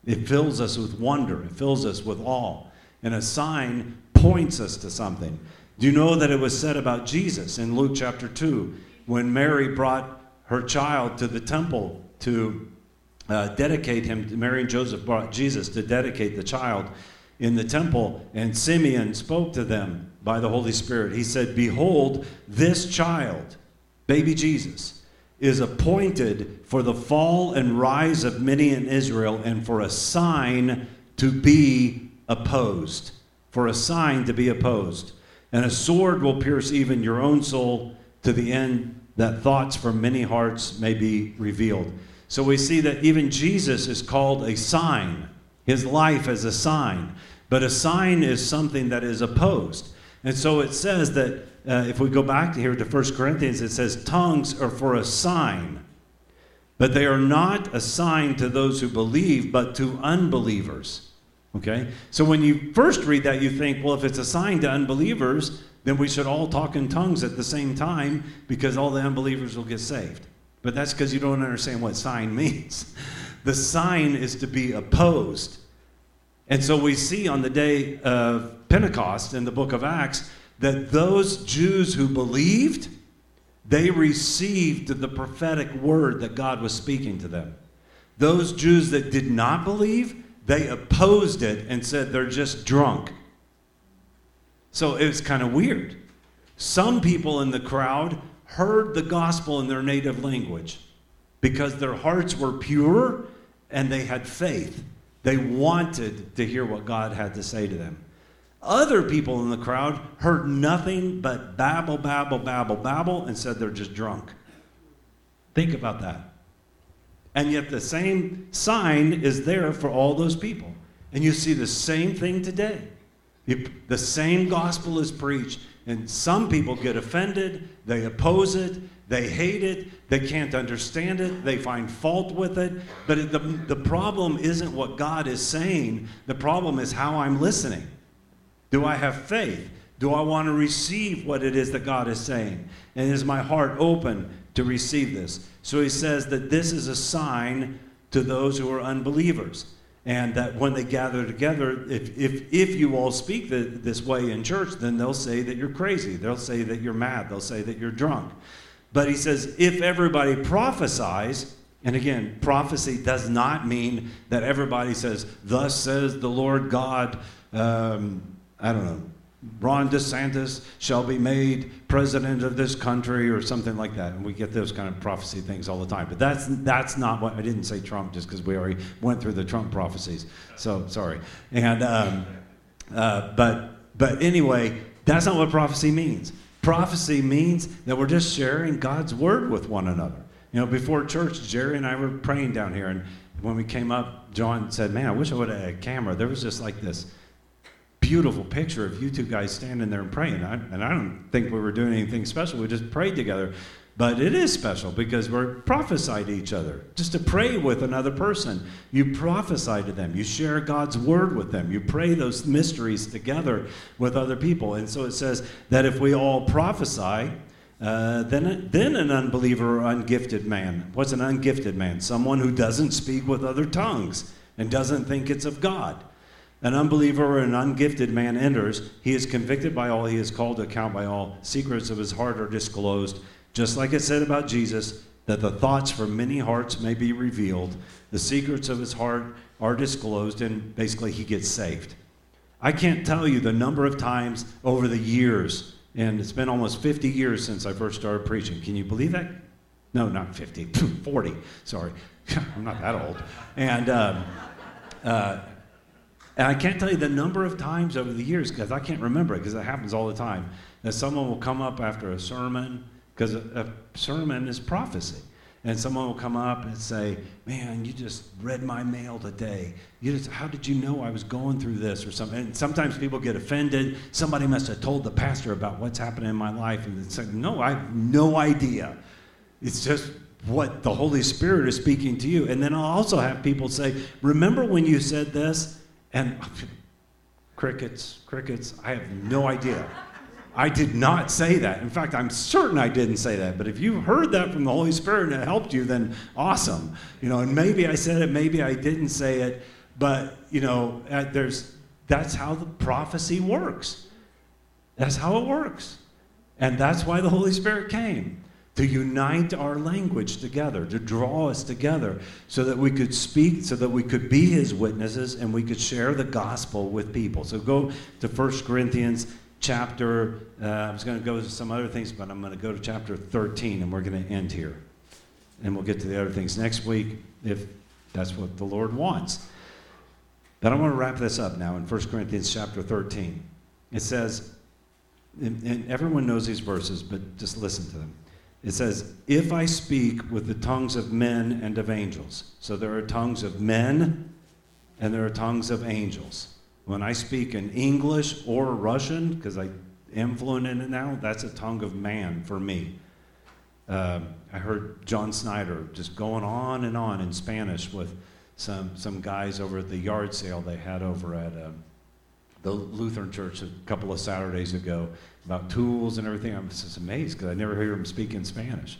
It fills us with wonder, it fills us with awe. And a sign points us to something. Do you know that it was said about Jesus in Luke chapter 2 when Mary brought her child to the temple to uh, dedicate him, Mary and Joseph brought Jesus to dedicate the child in the temple, and Simeon spoke to them by the Holy Spirit. He said, Behold, this child, baby Jesus, is appointed for the fall and rise of many in Israel and for a sign to be opposed. For a sign to be opposed. And a sword will pierce even your own soul to the end that thoughts from many hearts may be revealed. So we see that even Jesus is called a sign, his life is a sign. But a sign is something that is opposed. And so it says that uh, if we go back to here to 1 Corinthians, it says, tongues are for a sign, but they are not a sign to those who believe, but to unbelievers. Okay? So when you first read that, you think, well, if it's a sign to unbelievers, then we should all talk in tongues at the same time because all the unbelievers will get saved. But that's because you don't understand what sign means. The sign is to be opposed. And so we see on the day of Pentecost in the book of Acts that those Jews who believed, they received the prophetic word that God was speaking to them. Those Jews that did not believe, they opposed it and said they're just drunk. So it was kind of weird. Some people in the crowd heard the gospel in their native language because their hearts were pure and they had faith. They wanted to hear what God had to say to them. Other people in the crowd heard nothing but babble, babble, babble, babble, and said they're just drunk. Think about that. And yet the same sign is there for all those people. And you see the same thing today. The same gospel is preached, and some people get offended, they oppose it, they hate it, they can't understand it, they find fault with it. But the, the problem isn't what God is saying, the problem is how I'm listening. Do I have faith? Do I want to receive what it is that God is saying? And is my heart open to receive this? So he says that this is a sign to those who are unbelievers and that when they gather together, if, if, if you all speak the, this way in church, then they'll say that you're crazy. They'll say that you're mad. They'll say that you're drunk. But he says, if everybody prophesies, and again, prophecy does not mean that everybody says, Thus says the Lord God, um, I don't know, Ron DeSantis shall be made president of this country or something like that. And we get those kind of prophecy things all the time. But that's, that's not what I didn't say Trump just because we already went through the Trump prophecies. So sorry. And, um, uh, but, but anyway, that's not what prophecy means. Prophecy means that we're just sharing God's word with one another. You know, before church, Jerry and I were praying down here. And when we came up, John said, Man, I wish I would have had a camera. There was just like this beautiful picture of you two guys standing there and praying. I, and I don't think we were doing anything special. We just prayed together. But it is special because we're prophesy to each other. Just to pray with another person. You prophesy to them. You share God's word with them. You pray those mysteries together with other people. And so it says that if we all prophesy, uh, then, then an unbeliever or ungifted man. What's an ungifted man? Someone who doesn't speak with other tongues and doesn't think it's of God. An unbeliever or an ungifted man enters. He is convicted by all. He is called to account by all. Secrets of his heart are disclosed. Just like it said about Jesus, that the thoughts from many hearts may be revealed. The secrets of his heart are disclosed, and basically he gets saved. I can't tell you the number of times over the years, and it's been almost 50 years since I first started preaching. Can you believe that? No, not 50, 40. Sorry. I'm not that old. And um, uh, and I can't tell you the number of times over the years because I can't remember it because it happens all the time that someone will come up after a sermon because a, a, sermon is prophecy. And someone will come up and say, Man, you just read my mail today. You just, how did you know I was going through this or something? And sometimes people get offended. Somebody must have told the pastor about what's happening in my life. And it's like, No, I have no idea. It's just what the Holy Spirit is speaking to you. And then I'll also have people say, Remember when you said this? And crickets, crickets, I have no idea. I did not say that. In fact, I'm certain I didn't say that. But if you heard that from the Holy Spirit and it helped you, then awesome. You know, and maybe I said it, maybe I didn't say it, but you know, uh, there's that's how the prophecy works. That's how it works. And that's why the Holy Spirit came to unite our language together, to draw us together, so that we could speak, so that we could be his witnesses and we could share the gospel with people. So go to 1 Corinthians chapter, uh, I was going to go to some other things, but I'm going to go to chapter 13 and we're going to end here. And we'll get to the other things next week if that's what the Lord wants. But I want to wrap this up now in 1 Corinthians chapter 13. It says, and, and everyone knows these verses, but just listen to them. It says, If I speak with the tongues of men and of angels. So there are tongues of men and there are tongues of angels. When I speak in English or Russian, because I am fluent in it now, that's a tongue of man for me. Uh, I heard John Snyder just going on and on in Spanish with some, some guys over at the yard sale they had over at uh, the Lutheran church a couple of Saturdays ago about tools and everything. I'm just amazed because I never hear him speak in Spanish.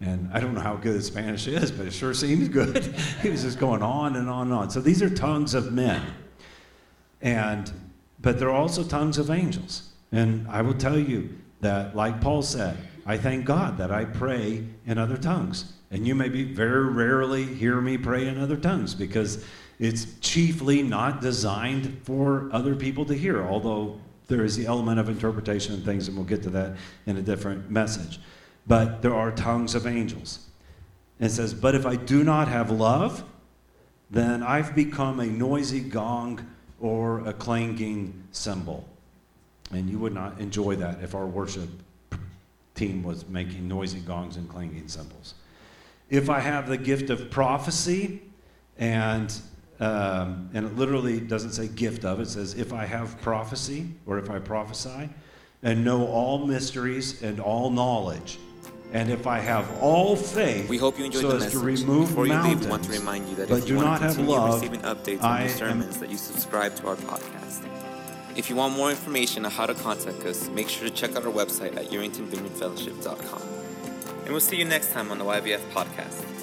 And I don't know how good Spanish is, but it sure seems good. he was just going on and on and on. So these are tongues of men. And but they're also tongues of angels. And I will tell you that, like Paul said, I thank God that I pray in other tongues. And you maybe very rarely hear me pray in other tongues because it's chiefly not designed for other people to hear, although there is the element of interpretation and things, and we'll get to that in a different message. But there are tongues of angels. And it says, But if I do not have love, then I've become a noisy gong or a clanging cymbal. And you would not enjoy that if our worship team was making noisy gongs and clanging cymbals. If I have the gift of prophecy, and um, and it literally doesn't say gift of, it says if I have prophecy or if I prophesy, and know all mysteries and all knowledge, and if I have all faith, we hope you enjoyed so the as message. to remove Before you leave, we want to remind you that but if do you want not to continue love, receiving updates on am- sermons, that you subscribe to our podcast. If you want more information on how to contact us, make sure to check out our website at UrringtonVineyardFellowship.com. And we'll see you next time on the YVF podcast.